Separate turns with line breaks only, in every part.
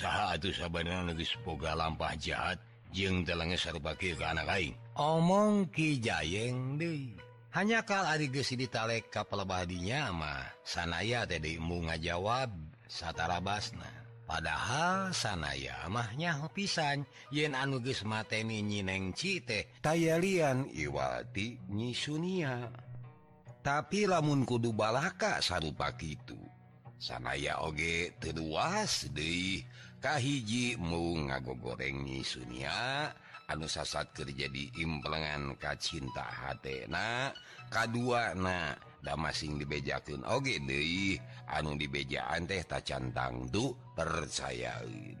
usaha tuh sabapoga lampah jahat jeng telenge serbaki ke anak lain
omong Kijayeng De hanya kalau Aris ditalek kapal badinya mah sanaya tadimu ngajawab satara Basna padahal sanaya mahnya pisan yen anuges mateni nyineng cite tayyan Iwati nyisunia. Tapi lamun kudu balaka sarupa itu sanaya oge teruas De Kahiji mau ngago gorengnyi Sunia. Anu sasat kerja di implengan kacinta hatna K2 na masing dibejakan Oge De anu dibejaan teh tacantang tuh percayain.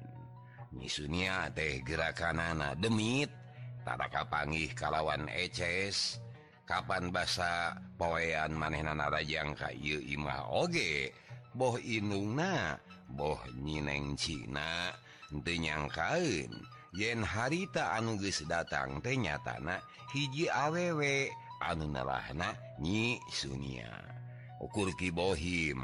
Nyi Sunia teh gerakan anak demittara pangih kalawan eces. Kapan basa poean manehnan narajang Kayu Imah? Oge boh inung na boh nyineng Cina tenyangkaun yen harita anuges datang tenyatana hiji awewe anu nelahna nyi Sunia. Ukur kibohim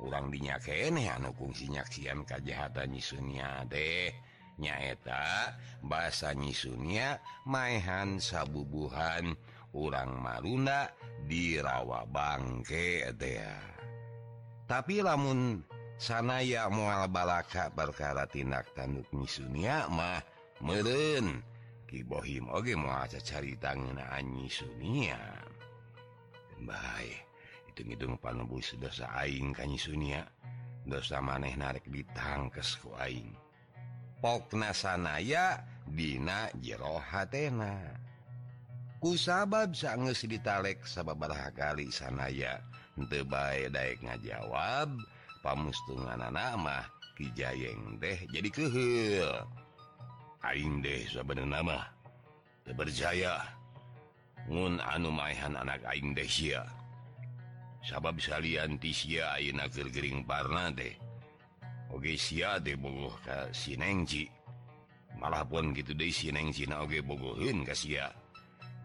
urang dinyakene anu kungsi nyaksian kajahatan nyi Sunia deh nyaeta bahasa nyi Sunia maehan sabubuhan urang Marunda di rawa bangke dea tapi lamun sanaya mual balaka perkara tindak tanduk misunia mah meren kibohim oge mau aja cari tangan anyi sunia. Baik hitung-hitung panebus dosa aing kanyi sunia. Dosa maneh narik ditangkes ku aing. Pokna sanaya dina jero hatena ku sabab sanges ditalek sababaraha kali sanaya teu bae daek ngajawab jawab pamustungan nama Kijayeng deh jadi kehil. Aing deh sebenarnya nama berjaya. Mun anu mayhan anak Aing deh sia. Sabab salian tisia Aina gergering parna deh. Oke sia deh bogoh ka sinengci malah pun gitu deh sineng Cina oge bogohin ka sia.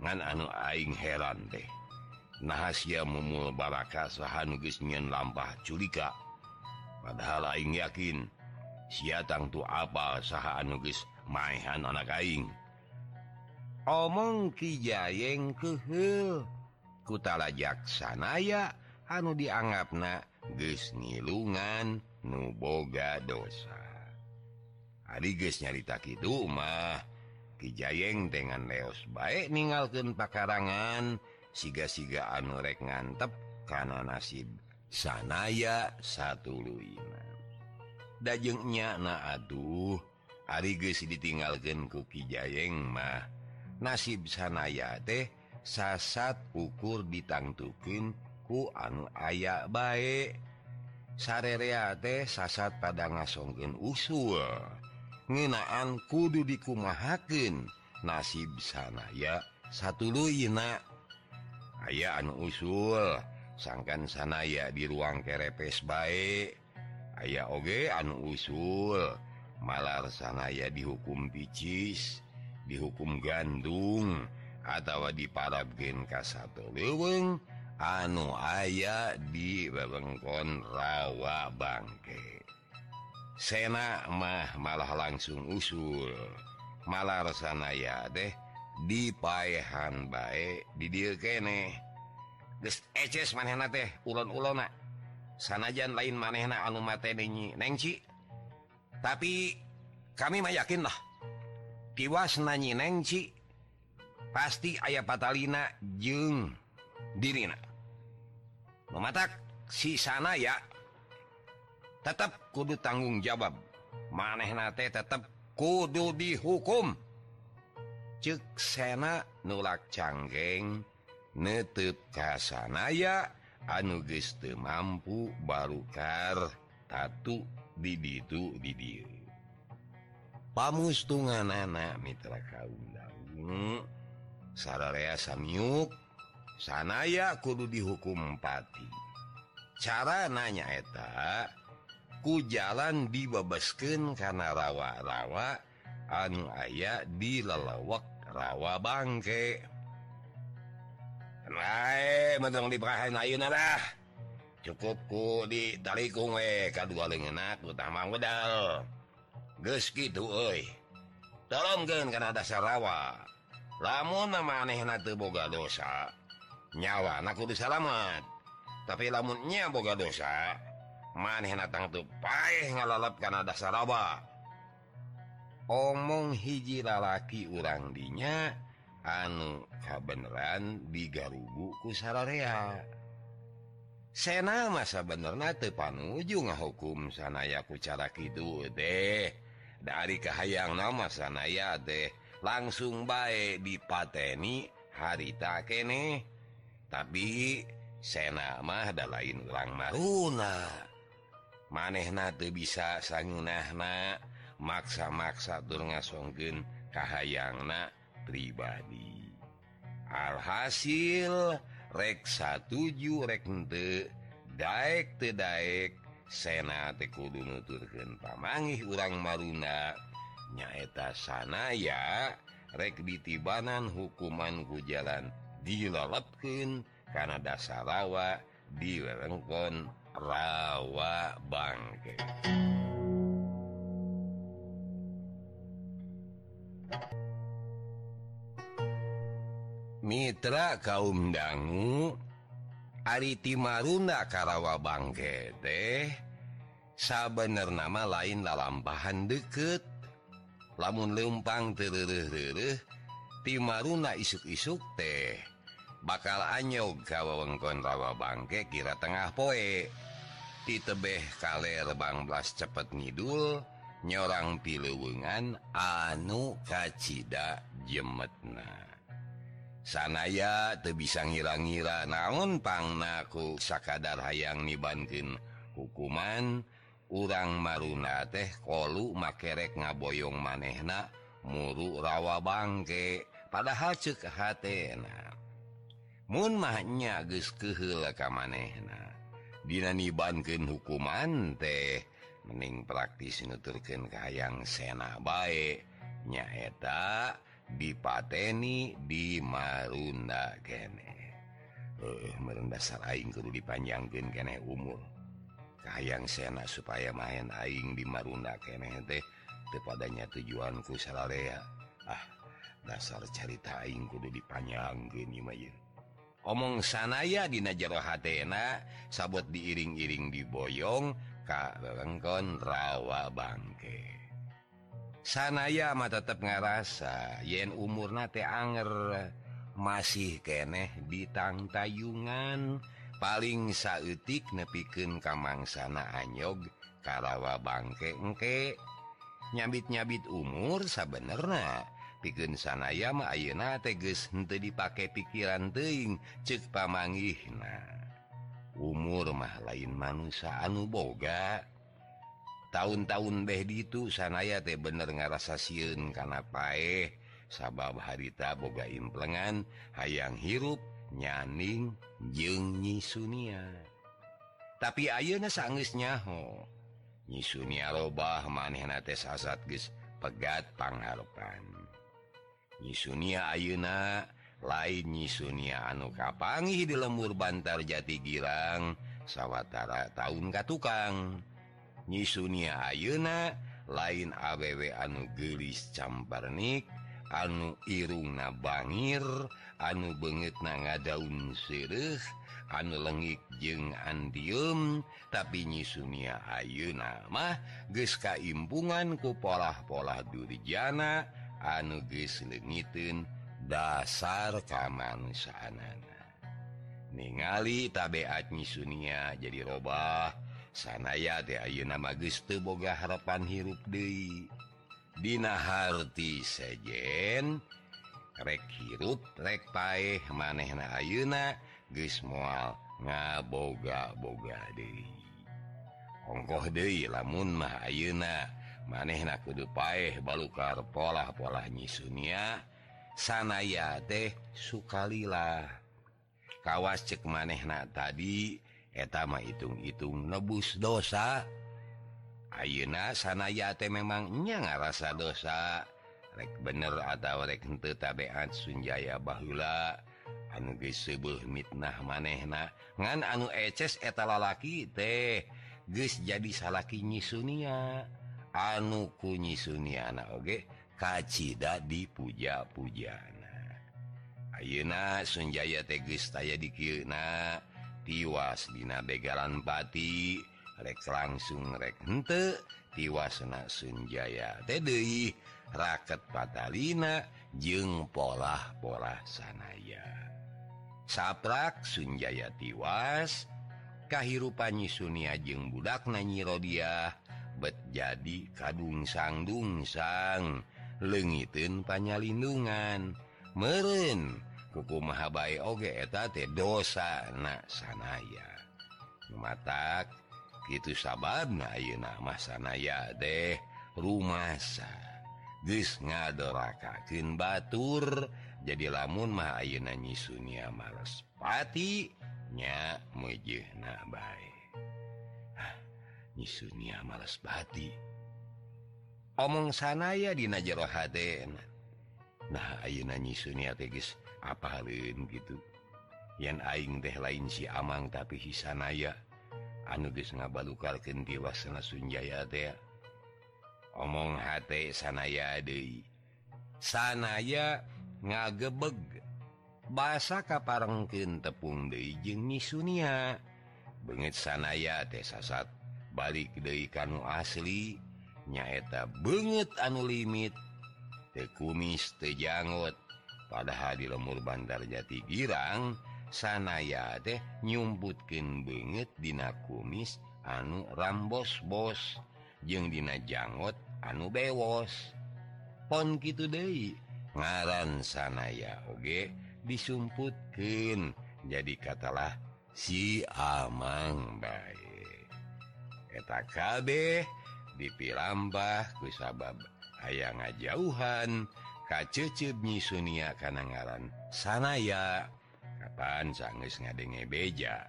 Ngan anu Aing heran deh. Nahasia mumul baraka sahan gesnyian lampah culika. padahal Aing yakin siang tuh apa saha anugis mainan anak Aing. Omong Kijayeng kehil kutalajaksanaya anu dianggap dianggapna gesnilungan nuboga dosa. Adiges nyarita Kidumah Kijayeng dengan leos baik ningalken pakarangan siga-siga anurek ngantep karena nasib sanaya satu Luina dajengnya na aduh Ariges ditinggalkan kuki Jayeng mah. Nasib sanaya teh sasat ukur ditangtukin ku anu aya baik sarerea teh sasat pada ngasongken usul. Ngenaan kudu dikumahaken nasib sanaya satu Luina aya anu usul sangkan sanaya di ruang kerepes baik aya oge anu usul malar sanaya dihukum picis dihukum gandung atau di para gen kas satu leweng anu aya di bebengkon rawa bangke. Sena mah malah langsung usul malar sanaya deh dipahan baik didil kene manehna teh ulon-ulona. Sanajan lain manehna anu mateni nengci tapi kami mah yakinlah tiwas nanyi nengci pasti ayah patalina jeng dirina. Mematak si sana ya tetap kudu tanggung jawab. Manehna teh tetap kudu dihukum. Cek sena nulak canggeng. nutup kasanaya anugeste mampu barukar tatu diditu did pamustungan anak Mitra kaum Sararea Samyuk sanaya kudu dihukum pati. Cara nanyaeta kujalan dibabasken karena rawa-rawa anu aya di lelewak rawa bangke. dibrahin Ayunalah cukupku ditalikung eh, kedua lengenak utama modal. Gitu tolong karena ada sarawa lamun nama aneh boga dosa nyawa anakku disalamat tapi lamunnya boga dosa maneh datang tuh paih ngalalap karena ada sarawa omong hiji lalaki urang dinya anu kabeneran digarubuku sararea Sena masa bener tepanuju ngahukum sanayaku cara Kidul deh dari kehaang nama sanaya deh langsung baik dipateni harita kene. Tapi Sena mahda lain ulang maruna. Maneh nate bisa sangunahna maksa-maksa dur ngasongken kahayang na. pribadi. Alhasil reksa 7 rekente Daek Daek Sena Kudu nuturken pamangi urang Maruna. Nyaeta sana ya rek ditibanan hukuman hujalan dilelepken karena dasar rawa dilelengkon rawa bangke. Mitra kaum dangu Ariti Maruna Karawa Bangke teh sabener nama lain lalampahan deket. Lamun lempang tereh Ti Maruna isuk-isuk teh bakal anyog kawawengkon rawa bangke kira tengah poe. Ditebeh kaler bangblas cepet ngidul nyorang pilewengan anu kacita jemetna. sanaya tuh bisa ngira-ngira. Naon pangnaku sakadar hayang nibankin hukuman? Urang maruna teh kolu makerek ngaboyong manehna muru rawa bangke padahal cek hatena. Mun mahnya geus keheula ka manehna. Dina nibankeun hukuman teh mending praktis nuturkeun ka hayang sena bae. Nyaeta dipateni di Marunda kene. Uh, merendasaraing kudu dipanjangkan kene umur. Kayang sena supaya main aing di Marunda kene teh kepadanya tujuanku salahrea ah dasar cerita aing kudu dipanjangkan omong sanaya di Najaro Hatena sabot diiring-iring diboyong Ka Lengkon rawa bangke. sanaya mah tetap ngerasa yen umur nate Anger. Masih keneh ditang tayungan. Paling sautik nepiken kamangsana anyog Karawa bangke engke. Nyabit-nyabit umur sabenerna. Piken sanaya mah ayeuna teges henteu dipake pikiran teuing cek pamangihna. Umur mah lain manusia anu boga. tahun-tahun deh itu sanaya teh bener ngarasa siun karena pae sabab harita boga implengan hayang hirup nyaning jeng nyisunia tapi ayeuna sanggeus nyaho? Nyisunia robah manehna teh sasat geus pegat pangharepan nyisunia ayeuna lain nyisunia anu kapangi di lembur bantar jati girang sawatara tahun katukang tukang. nyisunia Ayeuna lain ABW anu gelis camparnik anu Irung nabangir anu banget na nga daun sirih anu lenggik jeng Andium tapi nyisunia Ayeuna mah geus kaimpungan ku pola-pola durijana anu ges leungiteun dasar kamansaanana ningali tabiat nyisunia jadi robah sanaya de Ayu magiste Boga harapan hirup De Dina Harti sejen rek hirup rek pae maneh na geus moal ngaboga-boga De Hongkoh De lamun mah Ayuna maneh na kudu paeh balukar pola-pola nyisunia sanaya teh sukalilah kawas cek maneh na tadi etama itung-itung nebus dosa. Ayeuna sanayate memangnya ngarasa dosa. Rek bener atau rekente tabeat Sunjaya Bahula. Anu gesebuh mitnah manehna. Ngan anu eces eta lalaki teh geus jadi salaki nyisunia anu ku nyisuniana oge kacida dipuja-pujana. Ayeuna Sunjaya teh geus taya dikieu tiwas dina begalan pati rek langsung rek hente tiwasna Sunjaya Tdi raket patalina jeng pola pola sanaya. Saprak Sunjaya tiwas kahirupani Sunia jeng budak nanyirodiah bet jadi kadung sangdungsang lengitin panyalindungan. Meren kuku Mahabai ogeeta dosa anak sanaya. Mata gitu sahabat nama sanaya deh rumahsa dis ngadorakakin Batur jadi lamun Mauna nyisunya malespatinya mujih nyisunya malespati omong sanaya di Najero Nah Sunia nyisunnya tegis apa gitu. Yang aing deh lain si Amang tapi hisanaya. Anuges ngabalukalken diwasana Sunjaya teh. Omong H sanaya De sanaya ngagebeg. Bahasa kaparengken tepung Dejeng Sunia banget sanaya teh balik Dei kanu asli. Nyaeta banget anu limit. Tekumis tejanggot padahal di lemur Bandar Jati Girang sanaya deh nyumbutkin banget Dina kumis anu Rambos Bos jeung Dina janggot anu bewos. Pon gitu De ngaran sanaya Oge disumputkin jadi katalah si Amang baik eta KB dipilambah kusabab aya ngajauhan. dan kacecebnyi Sunia Kanangaran. Sanaya Kapan sangges ngadenge beja?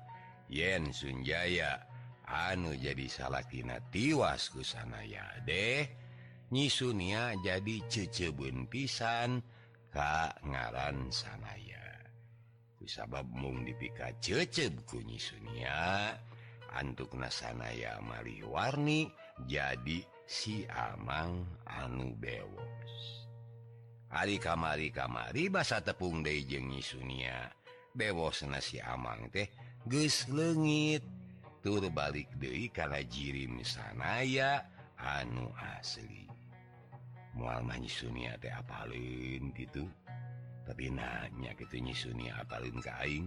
Yen Sunjaya anu jadi salatina tiwasku sanaya deh. Nyi Sunia jadi cecebun pisan Ka ngaran sanaya. Kusabab mung dipika ceceb kunyi Sunia antuk nasanaya Mari warni jadi si Amang anu bewos. hari kamari kamari basa tepung Dejennyi Sunia dewosna si Amang teh ges lenggit turbalik Dei karena jirim sanaya anu asli. Mualmanyi Sunia teh apalin gitu tapi nanya gitunyi Sunia apalin kaing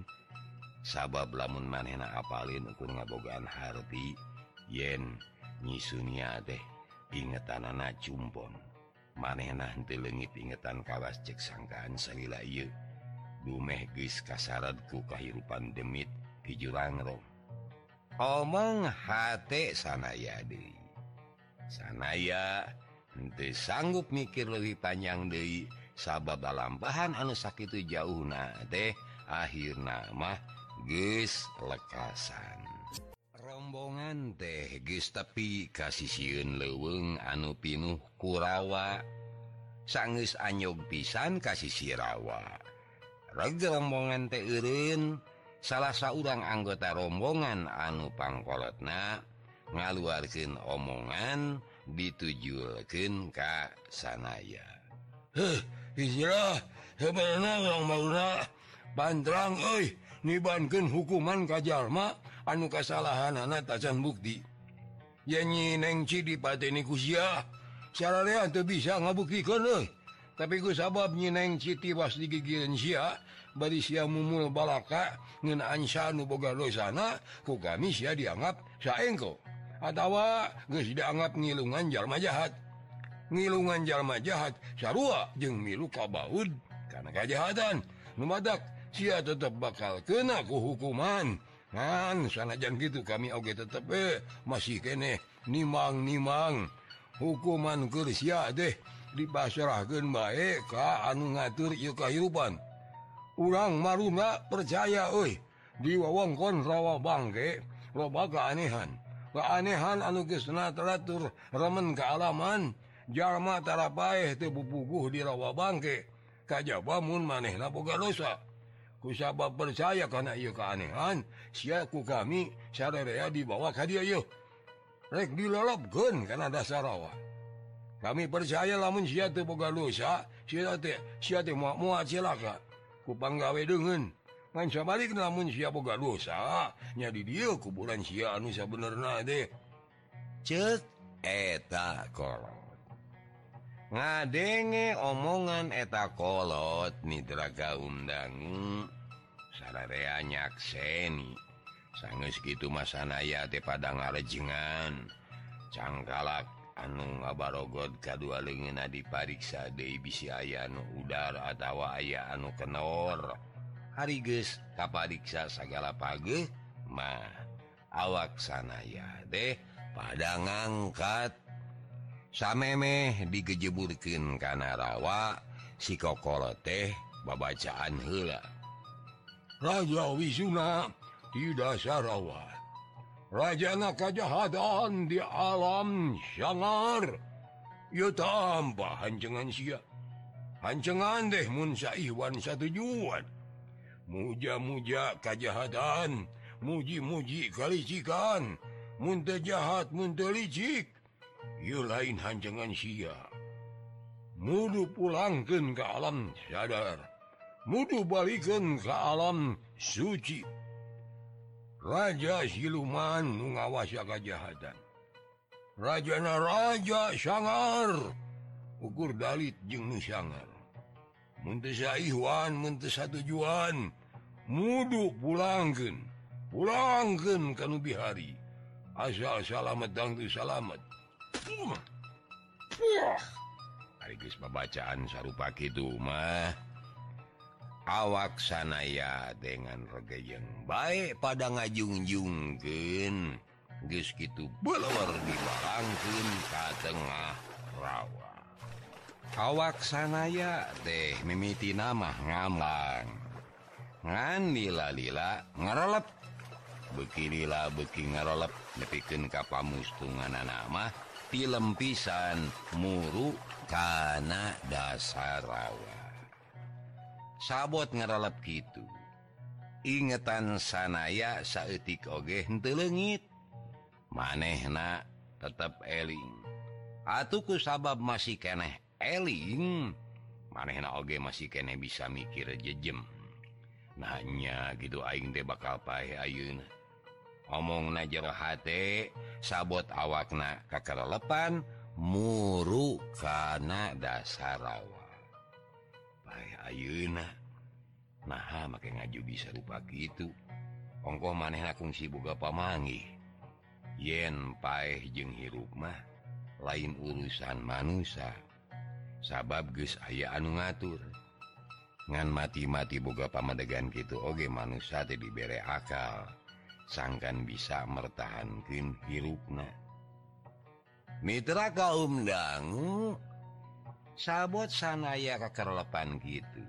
sabab lamun manena apalin ukur ngabogaan harti yen nyi Sunia teh ingetanana cumpon. manehna telengit ingetan kawas cek sangkaan salila iu dumeh guys kasarad ku kahirupan demit hijurangro omong hate sanaya deui. Sanaya henti sanggup mikir lebih panjang deui sabab dalam bahan anu sakitu jauhna deh akhir mah geus lekasan. rombongan teh Gestapi kasih siun leweng anu pinuh kurawa sangus anyog pisan kasih sirawa reg rombongan teh Irin salah seorang anggota rombongan anu pangkolotna ngaluarkan omongan ditujulkan Ka sanaya. Banrang nibanken hukuman Kajallma anu kesalahan anak tacan bukti. Yanyi nengci kusia. Secara tuh bisa ngabuktikan tapi ku sabab nyi nyineng Siti was digigiran Sya bari Sya mumul balaka ngenaan Syanu boga dosana ku kami Sya dianggap saengko. Atawa geus dianggap ngilungan jalma jahat. Ngilungan jalma jahat sarua jeung milu kabaud. Karena kejahatan numadak Sya tetap bakal kena ku hukuman Man sanajan gitu kami oke okay, tetap eh masih kene nimang nimang. Hukuman Kersia deh dipasrahkan baik Ka anu ngatur kehidupan urang maruna percaya Oi di diwawongkon rawa bangke loba keanehan. Keanehan anugesna teratur remen kealaman Jalmatara pae tebupuguh di rawa bangke. Kajjabamun maneh naboga dosa. kusaba percaya karena ia keanehan siku kami syria dibawa hadiah yuk rek dilolop gun karena dasar rawa kami percaya lamun si boga dosa silaka kupanggawe dengan manca balik namun si boga dosa nyadi dia kuburan si anu bener na deh cet eh eta kolong
ngadenge omongan etakolot Nidraga undang sareanyak seni. Sangges gitu masanaya di Padang ngarejengan cangkalak anu ngabarogod kedua lengin dipariksa Debisi aya anu udara atawa aya anu kenor. Hari hariges kapariksa segala pagi mah awak sanaya deh pada ngangkat samemeh digejeburkan karena rawa sikokolo teh babacaan hela
Raja Wisuna tidak sarawa Rajana kejahatan di alam sangar. Ya tambah hancengan sia. Hancengan deh mun saiwan satu juan Muja-muja kejahatan Muji-muji kalicikan Munte jahat munte licik you lain hanjangan sia mudu pulangken ke alam sadar. Mudu balikken ke alam suci. Raja siluman mengawasa kejahatan. Raja Raja sangar ukur Dalit jeng nusangar Muntesaiwan mentesa tujuan mudhu pulangken pulangken kan lebih hari asal salamet dangdu salamet pembacaan sarupa itu mah. Awak sanaya dengan regejeng baik pada ngajungjungken guys gitu belum dibalangkan ke tengah rawa. Awak sanaya deh mimiti nama ngambang nganila-lila ngerelep beginilah beki ngerolep nepikan kapamustungan nama. film pisan muru karena dasar rawa sabot ngaralap gitu. Ingetan sanaya saetik oge telengit manehna tetap eling. Atuku sabab masih keneh eling. Manehna oge masih kene bisa mikir jejem. Nanya gitu aing de bakal pae Ayeuna. omong na jerohat sabot awakna kakerelepan muru kana dasarawa. Ayeuna nah make ngaju bisa rupa gitu ongkoh maneh kungsi boga pamangi yen paeh jeng hirup mah lain urusan manusia sabab geus aya anu ngatur. Ngan mati-mati boga pamadegan gitu oge manusia teh dibere akal. sangkan bisa mertahankan hirupna. Mitra kaumdanggu sabot sanaya kekerlepan gitu.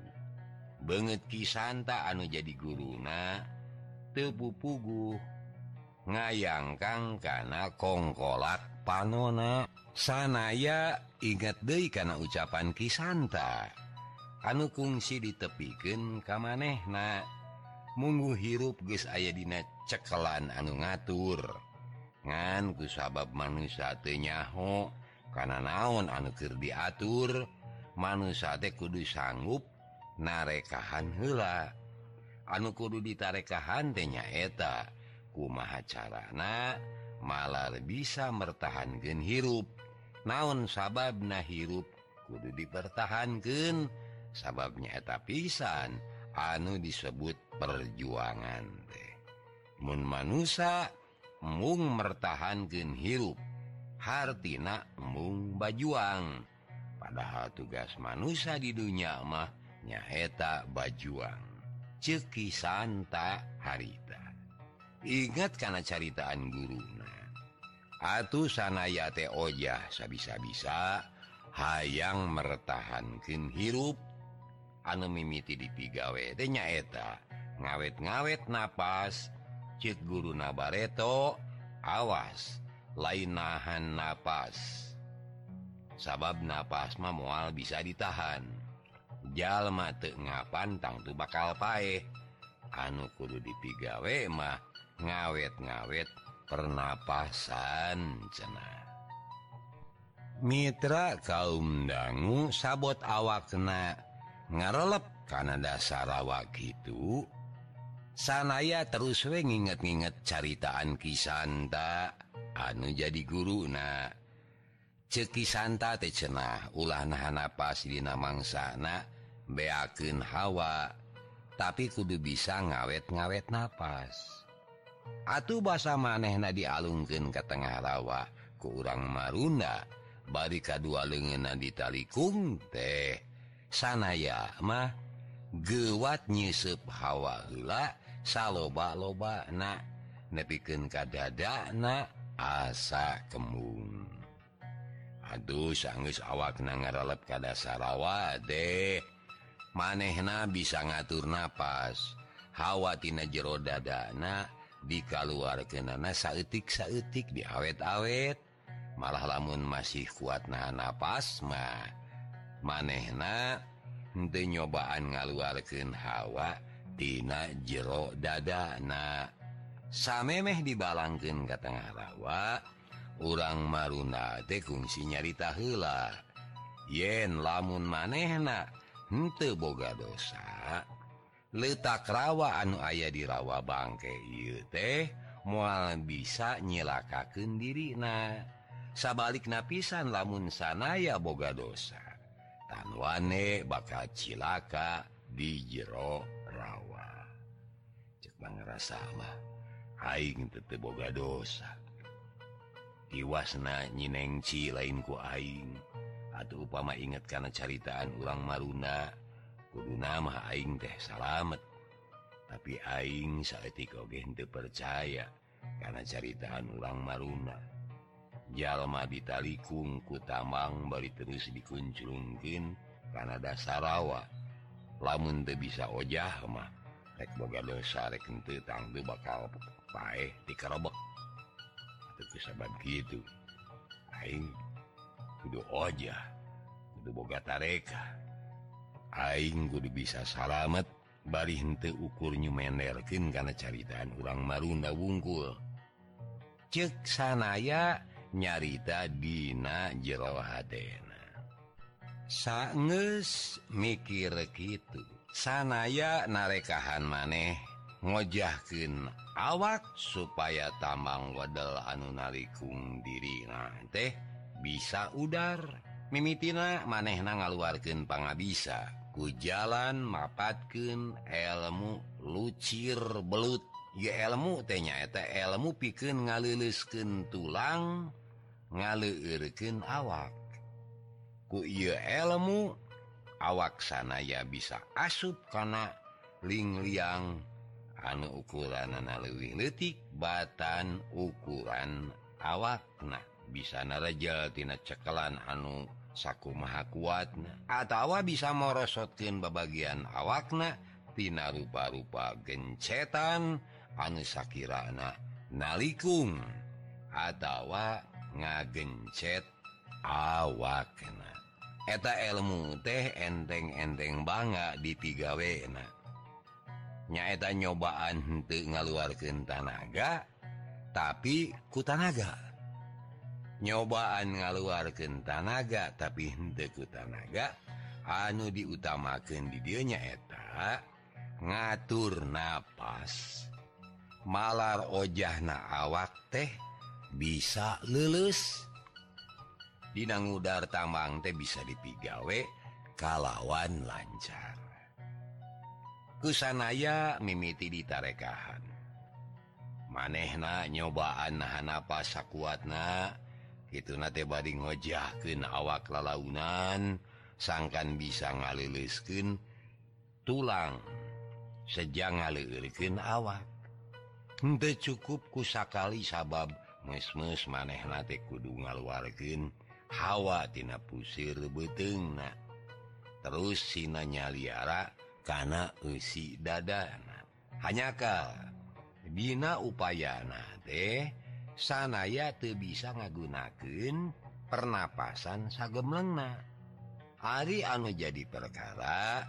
Banget Kisanta anu jadi guruna tepupugu ngayangkan karena kongkolak panona. Sanaya ingat De karena ucapan Kisanta. Anu kuungsi ditepikan kam manehna munggu hirup guys aya dina cekelan anu ngatur. Nganku sabab manusia tenyaho karena naon anukir diatur manusia de kudu sanggup narekahan hela anu kudu ditarekahan tenya eta kumaha carana malar bisa mertahan gen hirup. Naon sabab nah hirup kudu dipertahankan sababnya eta pisan. anu disebut perjuangan teh. Mumanusa mung mertahankan hirup Hartina mung bajuang. Padahal tugas manusia di dunia mah nyaheta bajuang. Ceki Santa harita. Ingat karena caritaan guruna. Atuh sanayate ojah sabisa-bisa hayang mertahankan hirup anu mimiti dipigawe nyaeta. Ngawet-ngawet nafas cek guru nabareto awas lain nahan nafas sabab nafas mah mual bisa ditahan. Jalma te ngapan tangtu bakal pae anu kudu dipigawe mah ngawet-ngawet pernapasan cenah. Mitra kaum dangu sabot awak kena ngarelep Kanada Sarawak itu sanaya terus we nginget-nginget caritaan Kisanta anu jadi guru na ceki Santa teh cenah ulah nahan napas di namangsana beakeun hawa. Tapi kudu bisa ngawet-ngawet napas. Atuh basa manehna dialungkeun ke tengah rawa ku urang marunda. Bari kadua leungeunna ditalikung teh. sanaya mah gewat nyisep hawa Hawala saloba loba na nepiken ka dada na asa kembung Aduh sanggus awak na ngaralep kada sarawa deh. Manehna bisa ngatur napas. Hawa tina jero dadana dikaluarkenana saetik saetik diawet-awet. Malah lamun masih kuat nahan napas mah manehna denyobaan ngaluarkan hawa Tina jero dadana. Samemeh dibalangkan ke tengah rawa urang maruna tekungsi nyarita hela yen lamun manehna hente boga dosa. Letak rawa anu ayah di rawa bangke ieu teh mual bisa nyelakakan diri na sabalik napisan lamun sanaya boga dosa. tan wane bakal cilaka di jero rawa. Cek ngerasa mah Aing teu boga dosa. Iwasna nyinengci lainku Aing. Atau upama inget karena caritaan ulang Maruna kudu nama Aing teh salamet. Tapi Aing saat kogen percaya karena caritaan ulang Maruna. jalma ditalikung ku tamang bari terus karena dasar rawa lamun tuh bisa ojah mah rek boga dosa rek ente tangtu bakal paeh dikerobek atau kesebab gitu aing kudu ojah kudu boga tareka aing kudu bisa salamet bari hente ukur nyumenerkin karena caritaan urang marunda wungkul cek sanaya ya nyarita Dina jerohana sanges mikir gitu sanaya narekahan maneh ngojahken awak supaya tambang wadel anu nalikung diri nah teh bisa udar. Mimitina maneh na ngaluarkan panga ku jalan mapatken elmu lucir belut. ye elmu tenyaeta elmu piken ngalilisken tulang ngaliirken awak. Ku elmu awak sana ya bisa asup karena ling liang anu ukuran lebih letik batan ukuran awak nah bisa narajal tina cekelan anu saku maha kuat atautawa bisa merosotkin babagian awakna Tina rupa-rupa gencetan dan anu Shakirana nalikung atawa ngagencet awakna eta ilmu teh enteng-enteng banget di tiga wena. Nyaeta nyobaan untuk ngaluarkan tanaga tapi ku tanaga. Nyobaan ngaluarkan tanaga tapi henteku tanaga anu diutamakan di dianya nyaeta ngatur nafas malar ojahna awak teh bisa lulus. Dinangudar tambang teh bisa dipigawe kalawan lancar. Kusanaya mimiti ditarekahan. Manehna nyobaan nahan nahanapa sakuatna itu nate bading ngojahken awak lalaunan sangkan bisa ngalilisken tulang sejang ngaliirken awak. nde cukup kusakali sabab mesmes maneh nate kudu ngaluargen hawatina pusir beteng nah terus sina nyaliara karena usi dadana hanyakah Bina upaya nate sanaya tuh bisa ngagunaken pernapasan sagemlengna hari anu jadi perkara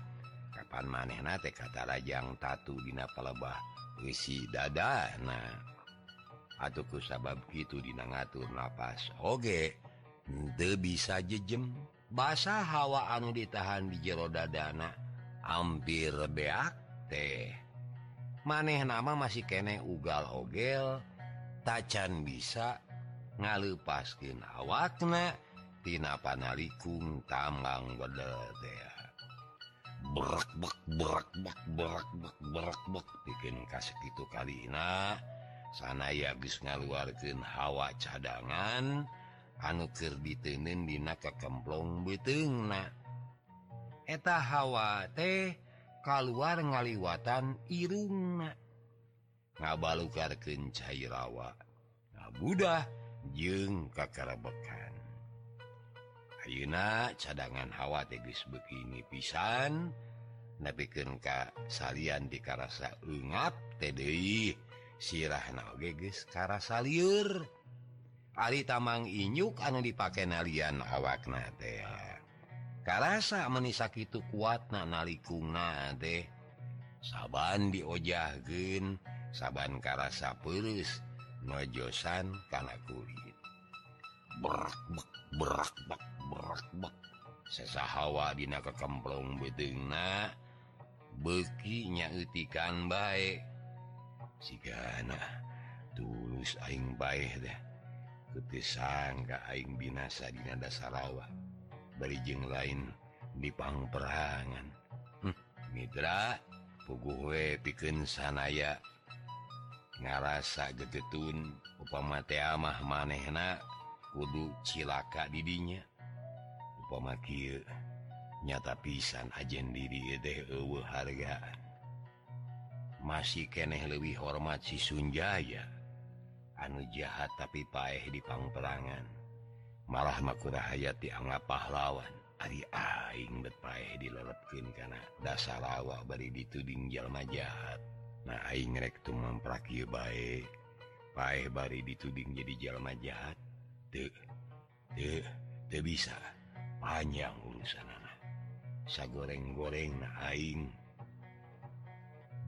Kapan manehna teh kata Rajang tatu Dina pelebah isi dada nah. Atauku sabab gitu di ngatur nafas Oge the bisa jejem. Basa hawa anu ditahan di jero dadana hampir beak teh. Maneh nama masih kene ugal-ogel tacan bisa ngalepaskin awakna Tina panalikung tambang bede teh. berakbak berakbak berakbak berakbak bikin kasih gitu kalina sana ya bis ngaluarkan hawa cadangan anukir ditenin dina kekemplong betengna eta hawa teh keluar ngaliwatan irungna ngabalukarkeun cairawa ngabudah jeng kakarabekan Ayeuna cadangan hawa tegis begini pisan. Nabiken Ka salian dikarasa lengap TDI sirah nageges kara salur Ari Tamang inyuk anu dipakai nalian awakna teh. Karasa menisak itu kuat na nalikuna deh saban diojahgen saban karasa perus nojosan kana kulit sesahhawadina kekemplong bedna bekinya itikan baik sigana tulus aing baik deh. Ketisang ketisangka aing binasa dina dasarawa. Sarawah dari jeng lain di pangperangan hm, Mitra puguwe piken sanaya. Ngarasa gegetun upamate amah manehna. kudu cilaka didinya. Upamaki nyata pisan ajen diri deh hargaan masih keneh lebih hormat si Sunjaya. Anu jahat tapi paeh di pangperangan. Malah makura makurahayat dianggap pahlawan. Ari aing betpaeh dilelepkin karena dasar lawak bari dituding jalma jahat. Nah aing rek tuh mempraki baik paeh bari dituding jadi jalma jahat. bisa panjang urusan sa goreng-goreng aing.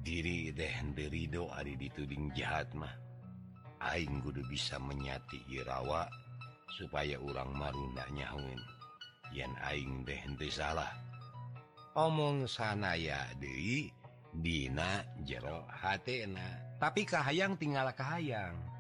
Diri deh derido Ari dituding jahat mah. Aing kudu bisa menyati Irawa supaya urang marunda nyaun yen Aing deh dehente salah. Omong sanaya Dewi Dina jero hatena tapi kahayang tinggal kahayang.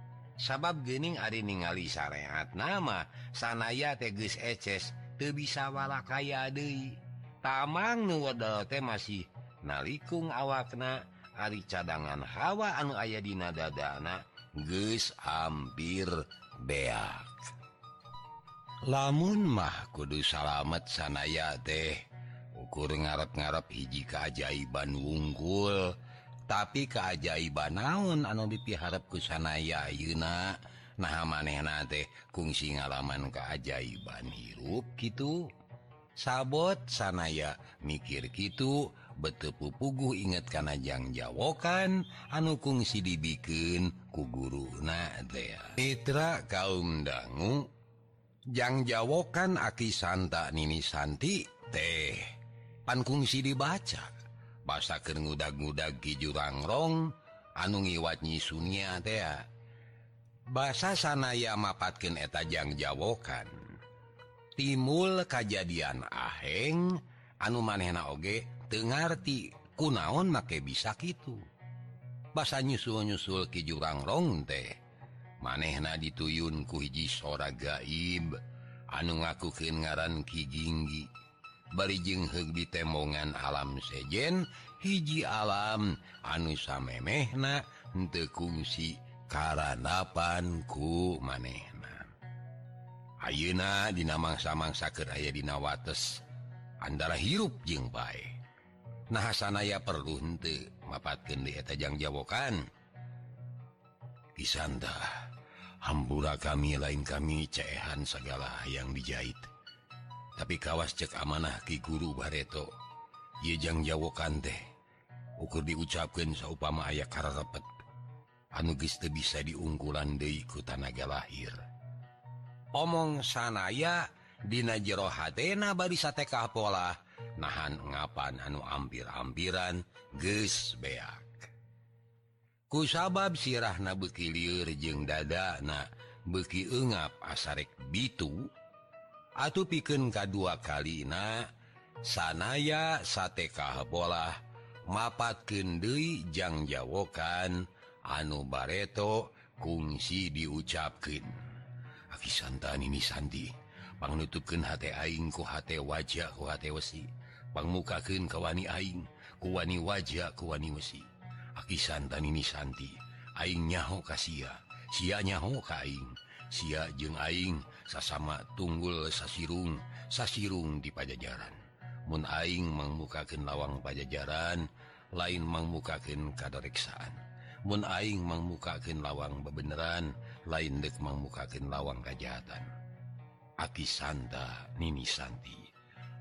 sabab gening Ari ningali syariat nama sanaya teges eces te bisa wala kaya De tamang nuwedal teh masih nalikung awakna Ari cadangan hawa anu aya di nadadana geus hampir beak. Lamun mah kudu salamet sanaya teh ukur ngarep-ngarep hiji keajaiban wunggul dan tapi keajaiban naon anu dipiharap kusanaya Yuna nah manehna teh kungsi ngalaman keajaiban hirup gitu sabot sanaya mikir gitu betepu pugu inget kanajang jawokan anu kungsi dibikin ku guru na Pitra kaum dangu Jang jawokan aki Santa Nini Santi teh. Pankungsi dibaca. basaker ngudag-gudag ki jurangrong anu ngiwat nyi Sunia tea. Bahasa sanaya mapatken etajang Jawokan. Timul kejadian aheng anu manehna oge tengarti kunaon make bisa gitu bahasa nyusul-nyusul ki jurangrong teh manehna dituyun ku hiji sora gaib anu ngakukin ngaran Ki Ginggi. barijeng heg di temongan alam sejen hiji alam anu samemehna tekungsi karanapan ku manehna. Ayeuna dinamangsa-mangsaker aya dina wates. Antara hirup jeung bae. Nah sanaya perlu henteu mapatkeun di eta jangjawokan Isanda hambura kami lain kami cehan segala yang dijahit. tapi kawas cek amanah Ki guru Barreto Yejang jawokan kante. Ukur diucapkan saupama aya kar repet anugiste bisa diunggulan Deiku tanaga lahir. Omong sanaya Dina jero hatna barisa TK pola nahan ngapan anu ampir-ampiran ges beak. Ku sabab sirah na bekiliur jeung dada na beki ungap asarek bitu Atuh piken ka dua kali na sanaya satekah bola mapat kendejang jawokan anu bareto kuungsi diucapkan Aki santan ini Sandi pangnutuken aing ku hate wajah ku wesi. Pangmukaken kawani aing kuwani wajah kuwani wesi. Aki santan ini Santi. Aing nyaho kasia sia. Nyaho kaing sia jeung aing sasama tunggul sasirung sasirung di pajajaran. Mun aing mangmukaken lawang pajajaran lain mangmukaken kadareksaan Mun aing mangmukaken lawang bebeneran lain dek mangmukaken lawang kejahatan Aki Santa Nini Santi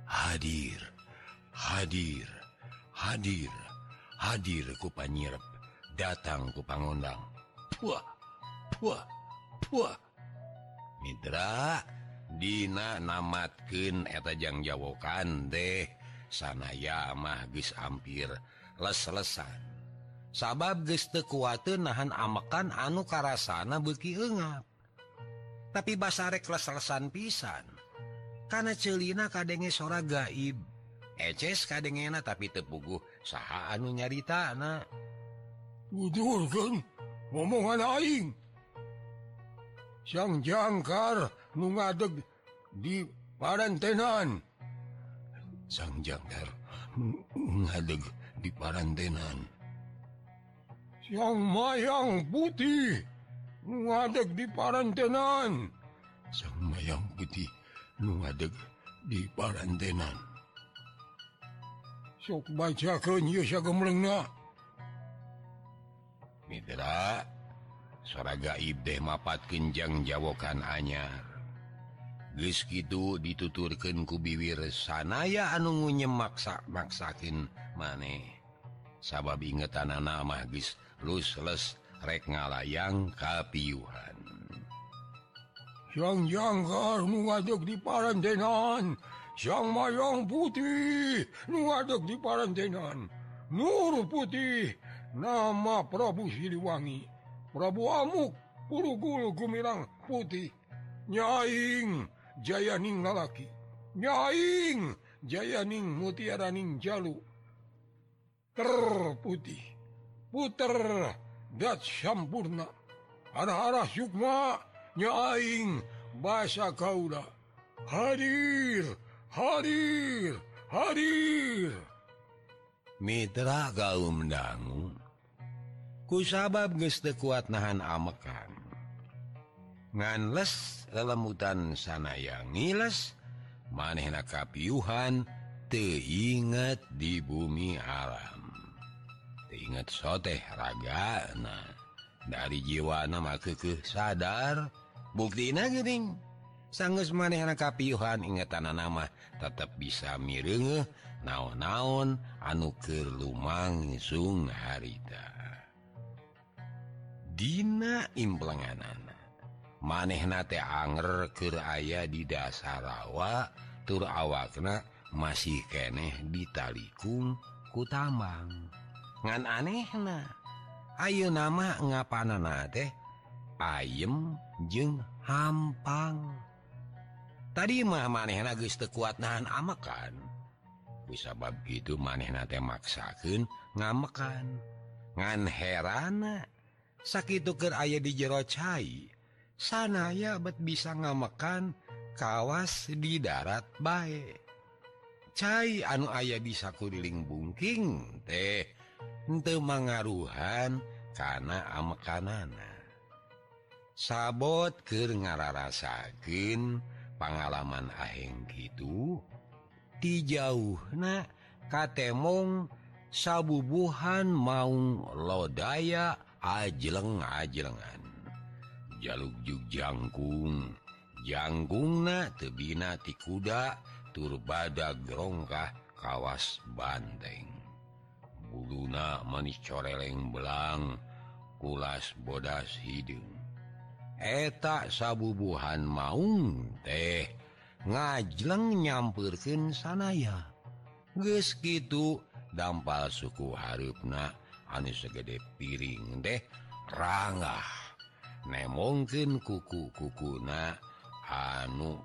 hadir hadir hadir hadir ku panyirep datang ku pangondang. Puah puah puah. Mitra Dina namatken etajang Jawokan deh sanaya magis ampir les-lesan. Sabab gestekuatan nahan amekan anu karasana beki enap tapi basarek les-lesan pisan. Karena celina kadenge sora gaib. Eces kadengena tapi tepuguh saha anu nyarita anak
ngomongan aing. sang jangkar nu ngadeg di parantenan.
Sang jangkar ngadeg di parantenan.
Yang mayang putih nu ngadeg di parantenan.
Sang mayang putih nu ngadeg di parantenan.
Sok baca ke nyeusya gemlengna
Mitra. suara gaib deh mapat Kenjang Jawokan anyar Giskitu dituturkan kubiwir sanaya anungu nyemaksa maksakin maneh. Sabab ingetan nama gis lusles rek ngalayang kapiuhan
ngaduk di Parantenan Sang mayang putih nu ngaduk di Parantenan Nur putih nama Prabu Siliwangi. Prabu Amuk Purugul Gumirang putih nyaing Jayaning lalaki nyaing Jayaning mutiaraning Jalu terputih puter dat sampurna arah-arah Sukma nyaing Basa Kaula hadir hadir hadir
Mitra kaum dangu. ku sabab geste kuat nahan amekan. Nganles lelemutan sanaya ngiles maneh na kapiuhan teingat di bumi alam. Teingat soteh raga na dari jiwa nama kekeh sadar bukti buktina gering maneh na kapiuhan ingatan nama tetap bisa mirenge naon-naon anuker lumang sung harita. Dina imbelenganan maneh nate anger ke aya di dasar rawa tur awakna masih keneh ditalikung kutamang ngan aneh na Ayo nama ngapana nate ayem jeng hampang. Tadi mah maneh nagis tekuat nahan amakan wisabab gitu maneh nate maksakeun ngamekan. Ngan herana sakit tuker aya di jero cai. Sana bet bisa ngamekan kawas di darat baik cair anu ayah bisa kuriling bungking teh. Ente mengaruhan karena amekanana sabot ke ngararasakin pengalaman aheng gitu dijauh na katemong sabubuhan maung lodaya ajeleng ajelengan. Jaluk jug jangkung. Jangkung na tebina ti kuda turbada gerongkah kawas banteng. Buluna manis coreleng belang kulas bodas hidung. Etak sabubuhan maung teh ngajleng nyampirkan sanaya. Ges gitu dampal suku harupna Anis segede piring deh ranggah ne mungkin kuku-kukuna anu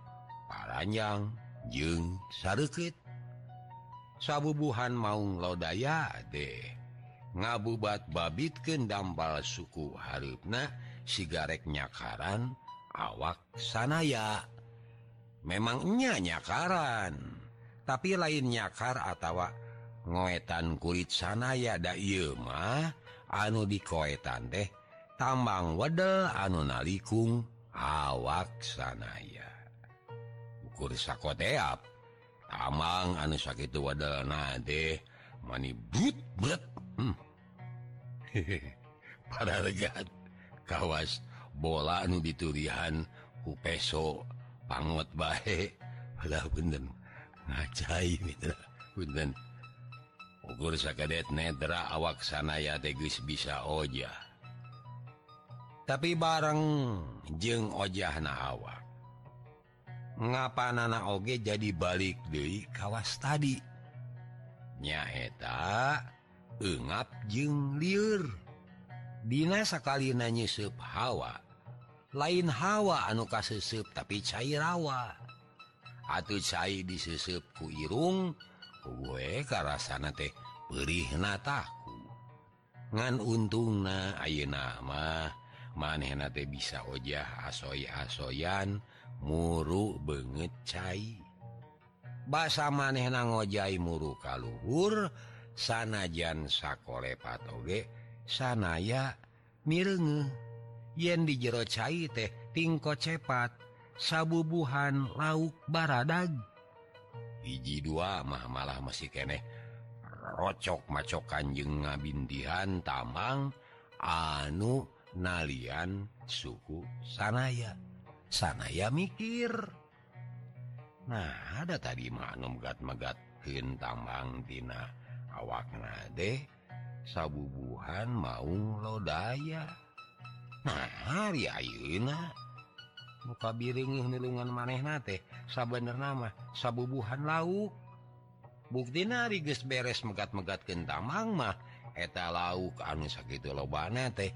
paranyang jeng sakit sabubuhan maung lodaya deh. Ngabubat babit kendambal suku harupna sigarek nyakaran awak sanaya. Memangnya nyakaran tapi lain nyakar atau ngoetan kulit sanaya daymah anu dikoetan deh tambang wedel anu nalikung awak sanaya ukur sakoteap tamang anu sakit wedel na deh mani but bet. Hmm. pada regat kawas bola anu diturihan ku peso pangot baik lah bener ngacai mitra bener ugur sakit nedra awak sanaya teges bisa Oja tapi bareng jeng ojah na awak. Ngapa nana oge jadi balik deui kawas tadi? Nyaeta ngap jeng liur. Dina sekali nanyi hawa. Lain hawa anu kasesep tapi cair rawa. Atuh cair disusupku Irung dan rasana teh perih nataku ngan untung na aye nama maneh na teh bisa ojah asoy-asoyan muru banget cai. Basa maneh na ngojai muru kaluhur sanajan sakole patoge sanaya mirenge yen di jero cai teh tingko cepat sabubuhan lauk baradag. biji dua mah malah masih keeh rocok macokan jeng ngabindihan tamang anu nalian suku sanaya. Sanaya mikir. Nah ada tadi manum gat-megatkin tambangtina awak nadeh sabubuhan mau lodaya. Nah hari Auna muka biring nilungan maneh nate sabener nama sabubuhan lauk bukti nari nariges beres megat-megat kentamang mah. Eta lauk anu sakit lobana teh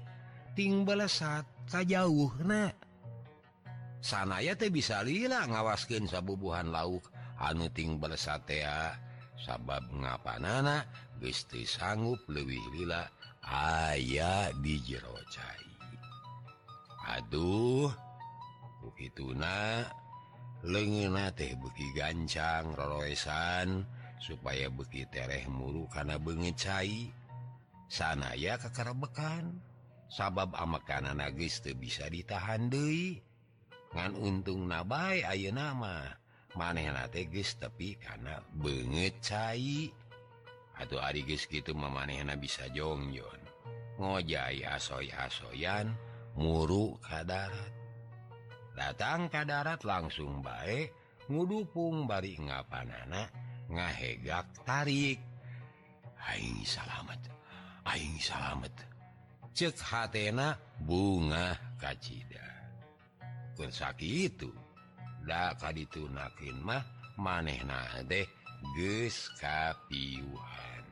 ting belesat sajauh na sanaya teh bisa lila ngawaskin sabubuhan lauk anu ting belesat belesatea sabab ngapanana Gusti sanggup lebih lila. Ayaah di jero cai Aduh. begitu nah lengen teh beki gancang roroesan supaya beki tereh muru karena bengecai sana ya kekerebekan sabab amakanan nagis tuh bisa ditahan Dei ngan untung nabai Ayo nama maneh nategis tapi karena bengecai atau Aris gitu memanehna bisa jongjon ngojai asoy-asoyan muruk kadarat datang ke darat langsung baik ngudupung bari ngapanana ngahegak tarik. Aing salamet Aing salamet. Cek hatena bunga kacida kun sakit itu da ditunakin mah maneh na deh geus kapiuhan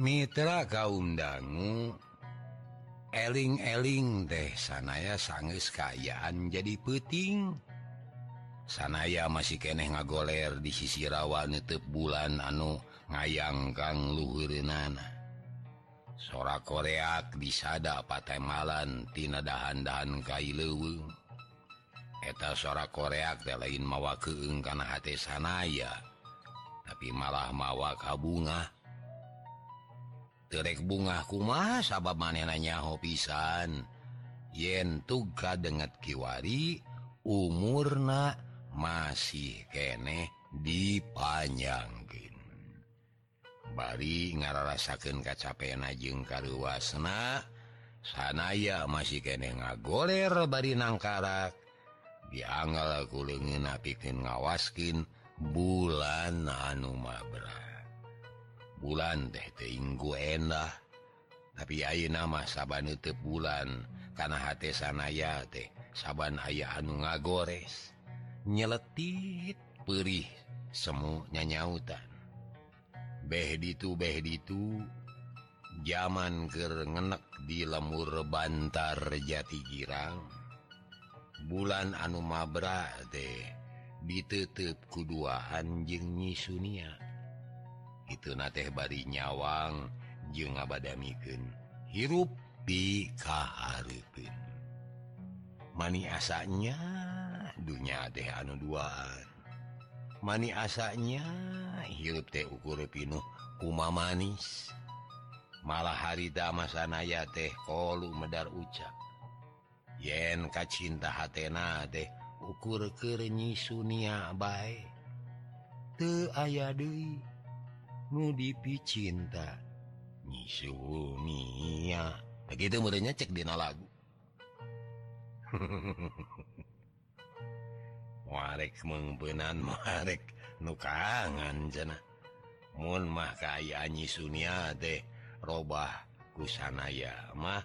Mitra kaum dangu eling-eling deh sanaya sanges kayaan jadi peting sanaya masih keneh ngagoler di sisi rawan nutup bulan anu ngayang ngayanggang luhurana sora koreak disada patemalan tina dahan-dahan kai leweng eta sora koreak teh lain mawa keeng kana hati sanaya tapi malah mawa kabunga terek bunga kuma sabab manenanyaho pisan. Yen tuga denget kiwari umurna masih kene dipanjangkin bari ngararasaken kacapean najeng karuasna sanaya masih kene ngagoler bari nangkarak. Dianggal kulingngen apikin ngawaskin bulan anu mabra bulan teh tehguenlah tapi Ayo nama saban itu bulan karena H sanaya teh. Saban aya anu ngagores nyeletit perih semu nyanyautan. Beh itu Beh itu zaman kengenek di lemur Bantar Jati Girang. Bulan anu Mabra teh ditutup keduaan jengnyi Sunia. itu na teh bari nyawang je ngabadamiken hirup di kaharipin mani asanya dunya teh anu duaan. Mani asanya hirup teh ukur pinuh kuma manis. Malah hari dama sanaya teh kolu medar ucap. Yen kacinta hatena deh ukur kerenyi sunia baik te aya deui. nudipi cinta begitu mudahnya cek Di lagu. Warek mengbenan marek nukangan jana. Mun mah kayaanyi Sunia deh robah kusanaya mah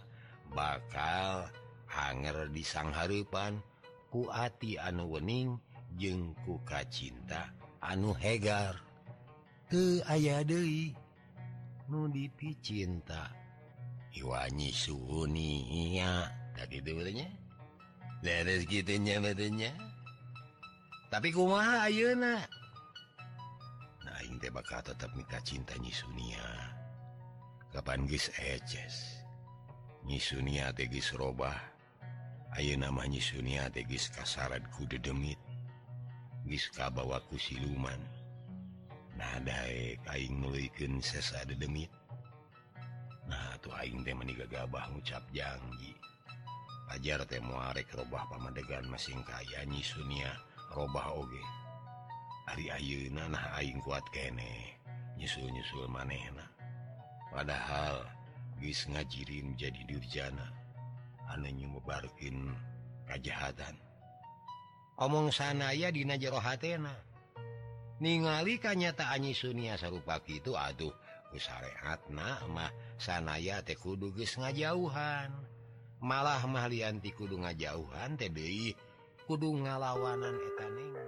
bakal hanger di sang Harpan kuati anu wening jengku kacinta anu Hegar. aya Dewi nudipi cinta Iwanyi Sunia tadi dulunya beres gitunya bedanya tapi kumaha Ayeuna nah aing teh bakal tetap minta cinta Nyi Sunia kapan geus eces Nyi Sunia teh geus robah ayeuna mah Nyi Sunia teh geus kasarat ku dedemit geus kabawa ku siluman nadaingken sesada demi Nah tuh Aing teh menikah gabah ngucap janji. Ajar teh muarek robah pamadegan masing kaya nyi Sunia robah oge. Hari Ayeuna nah Aing kuat kene nyusul-nyusul manehna padahal geus ngajirin jadi durjana anu nyumebarkeun kajahatan. Omong sanaya dina jero hatena ningali kanyata Anyi Sunia sarupa itu aduh usarehat namah sanaya teh kudu ge ngajauhan. Malah mahlianti kudu ngajauhan TBI kudu ngalawanan etanengo